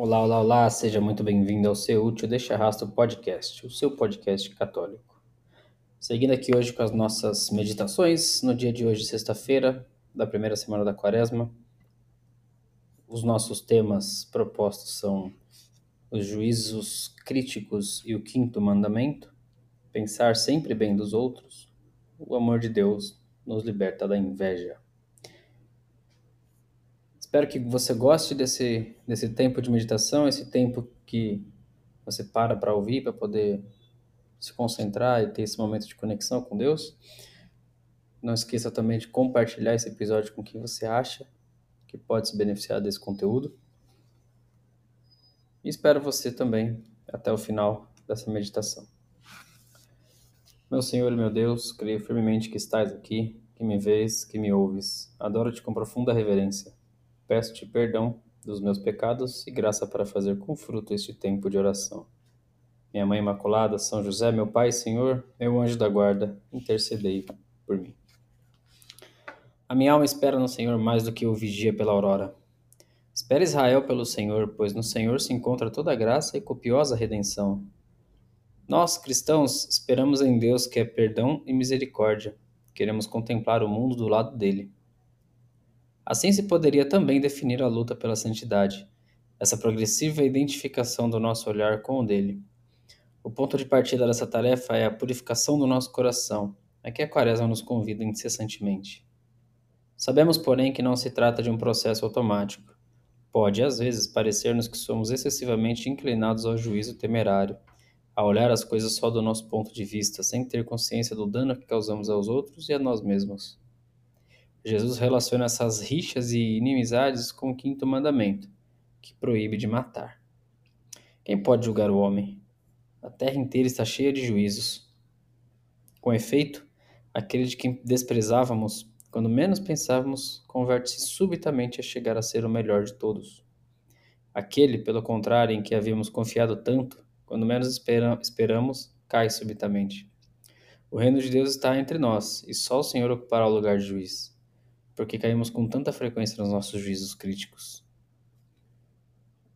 Olá, olá, olá, seja muito bem-vindo ao Seu Útil Deixa Rastro Podcast, o seu podcast católico. Seguindo aqui hoje com as nossas meditações, no dia de hoje, sexta-feira, da primeira semana da quaresma, os nossos temas propostos são os juízos críticos e o quinto mandamento, pensar sempre bem dos outros, o amor de Deus nos liberta da inveja. Espero que você goste desse, desse tempo de meditação, esse tempo que você para para ouvir, para poder se concentrar e ter esse momento de conexão com Deus. Não esqueça também de compartilhar esse episódio com quem você acha que pode se beneficiar desse conteúdo. E espero você também até o final dessa meditação. Meu Senhor e meu Deus, creio firmemente que estás aqui, que me vês, que me ouves. Adoro-te com profunda reverência. Peço-te perdão dos meus pecados e graça para fazer com fruto este tempo de oração. Minha Mãe Imaculada, São José, meu Pai, Senhor, meu anjo da guarda, intercedei por mim. A minha alma espera no Senhor mais do que o vigia pela aurora. Espera Israel pelo Senhor, pois no Senhor se encontra toda a graça e copiosa redenção. Nós, cristãos, esperamos em Deus que é perdão e misericórdia. Queremos contemplar o mundo do lado dele. Assim se poderia também definir a luta pela santidade, essa progressiva identificação do nosso olhar com o dele. O ponto de partida dessa tarefa é a purificação do nosso coração, a que a Quaresma nos convida incessantemente. Sabemos, porém, que não se trata de um processo automático. Pode, às vezes, parecer-nos que somos excessivamente inclinados ao juízo temerário, a olhar as coisas só do nosso ponto de vista, sem ter consciência do dano que causamos aos outros e a nós mesmos. Jesus relaciona essas rixas e inimizades com o quinto mandamento, que proíbe de matar. Quem pode julgar o homem? A terra inteira está cheia de juízos. Com efeito, aquele de quem desprezávamos, quando menos pensávamos, converte-se subitamente a chegar a ser o melhor de todos. Aquele, pelo contrário, em que havíamos confiado tanto, quando menos esperamos, cai subitamente. O reino de Deus está entre nós, e só o Senhor ocupará o lugar de juiz porque caímos com tanta frequência nos nossos juízos críticos.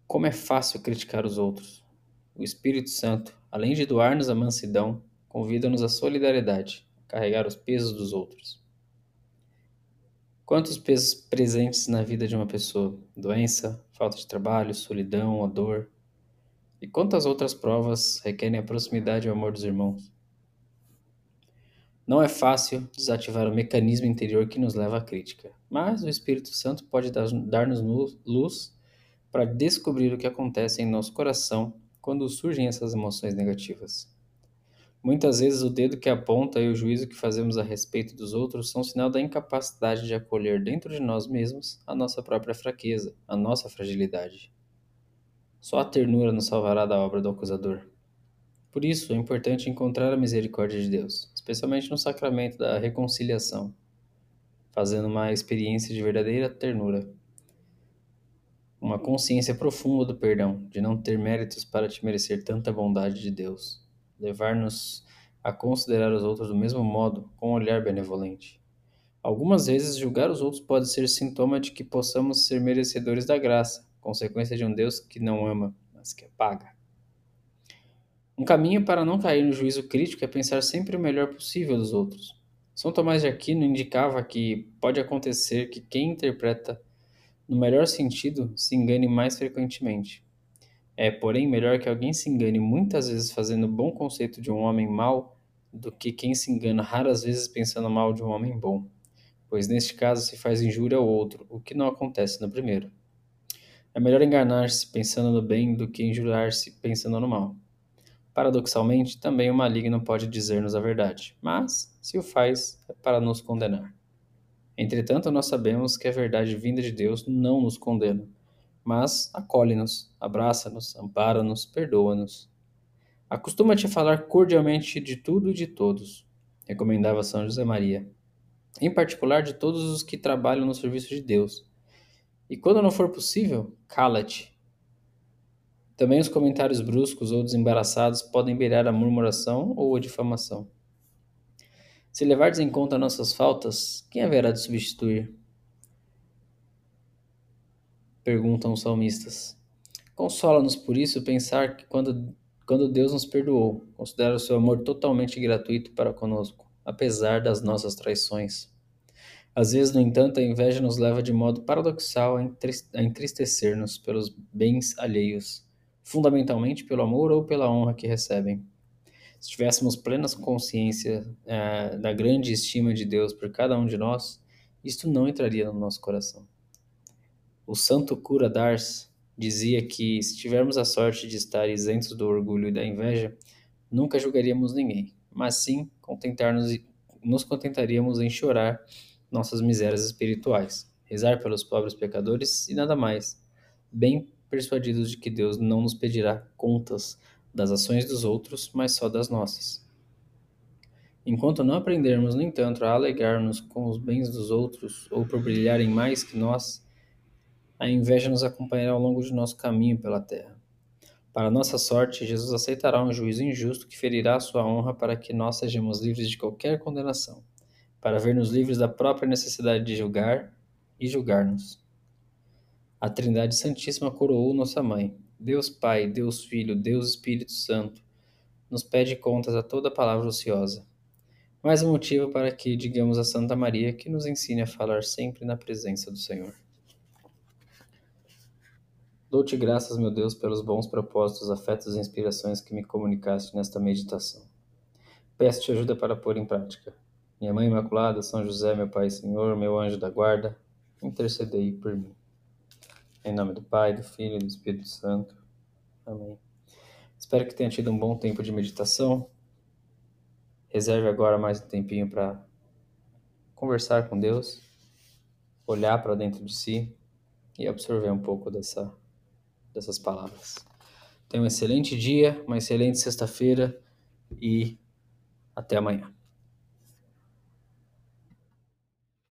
Como é fácil criticar os outros. O Espírito Santo, além de doar-nos a mansidão, convida-nos à solidariedade, a carregar os pesos dos outros. Quantos pesos presentes na vida de uma pessoa? Doença, falta de trabalho, solidão, a dor. E quantas outras provas requerem a proximidade e o amor dos irmãos? Não é fácil desativar o mecanismo interior que nos leva à crítica, mas o Espírito Santo pode dar-nos luz para descobrir o que acontece em nosso coração quando surgem essas emoções negativas. Muitas vezes o dedo que aponta e o juízo que fazemos a respeito dos outros são sinal da incapacidade de acolher dentro de nós mesmos a nossa própria fraqueza, a nossa fragilidade. Só a ternura nos salvará da obra do acusador. Por isso, é importante encontrar a misericórdia de Deus, especialmente no sacramento da reconciliação, fazendo uma experiência de verdadeira ternura. Uma consciência profunda do perdão, de não ter méritos para te merecer tanta bondade de Deus. Levar-nos a considerar os outros do mesmo modo, com um olhar benevolente. Algumas vezes, julgar os outros pode ser sintoma de que possamos ser merecedores da graça, consequência de um Deus que não ama, mas que apaga. Um caminho para não cair no juízo crítico é pensar sempre o melhor possível dos outros. São Tomás de Aquino indicava que pode acontecer que quem interpreta no melhor sentido se engane mais frequentemente. É, porém, melhor que alguém se engane muitas vezes fazendo bom conceito de um homem mau do que quem se engana raras vezes pensando mal de um homem bom, pois neste caso se faz injúria ao outro, o que não acontece no primeiro. É melhor enganar-se pensando no bem do que injuriar-se pensando no mal. Paradoxalmente, também o maligno pode dizer-nos a verdade, mas, se o faz, é para nos condenar. Entretanto, nós sabemos que a verdade vinda de Deus não nos condena, mas acolhe-nos, abraça-nos, ampara-nos, perdoa-nos. Acostuma-te a falar cordialmente de tudo e de todos, recomendava São José Maria, em particular de todos os que trabalham no serviço de Deus. E quando não for possível, cala-te também os comentários bruscos ou desembaraçados podem beirar a murmuração ou a difamação. Se levardes em conta nossas faltas, quem haverá de substituir? Perguntam os salmistas. Consola-nos por isso pensar que quando, quando Deus nos perdoou, considera o seu amor totalmente gratuito para conosco, apesar das nossas traições. Às vezes, no entanto, a inveja nos leva de modo paradoxal a entristecer-nos pelos bens alheios, fundamentalmente pelo amor ou pela honra que recebem. Se tivéssemos plena consciência eh, da grande estima de Deus por cada um de nós, isto não entraria no nosso coração. O santo cura Dars dizia que se tivermos a sorte de estar isentos do orgulho e da inveja, nunca julgaríamos ninguém, mas sim contentar-nos nos contentaríamos em chorar nossas misérias espirituais, rezar pelos pobres pecadores e nada mais, bem persuadidos de que Deus não nos pedirá contas das ações dos outros, mas só das nossas. Enquanto não aprendermos, no entanto, a alegar-nos com os bens dos outros ou por brilharem mais que nós, a inveja nos acompanhará ao longo de nosso caminho pela terra. Para nossa sorte, Jesus aceitará um juízo injusto que ferirá a sua honra para que nós sejamos livres de qualquer condenação, para ver-nos livres da própria necessidade de julgar e julgar-nos. A Trindade Santíssima coroou nossa mãe, Deus Pai, Deus Filho, Deus Espírito Santo, nos pede contas a toda palavra ociosa. Mais um motivo para que digamos a Santa Maria que nos ensine a falar sempre na presença do Senhor. Dou-te graças, meu Deus, pelos bons propósitos, afetos e inspirações que me comunicaste nesta meditação. Peço-te ajuda para pôr em prática. Minha Mãe Imaculada, São José, meu Pai Senhor, meu anjo da guarda, intercedei por mim. Em nome do Pai, do Filho e do Espírito Santo. Amém. Espero que tenha tido um bom tempo de meditação. Reserve agora mais um tempinho para conversar com Deus, olhar para dentro de si e absorver um pouco dessa, dessas palavras. Tenha um excelente dia, uma excelente sexta-feira e até amanhã.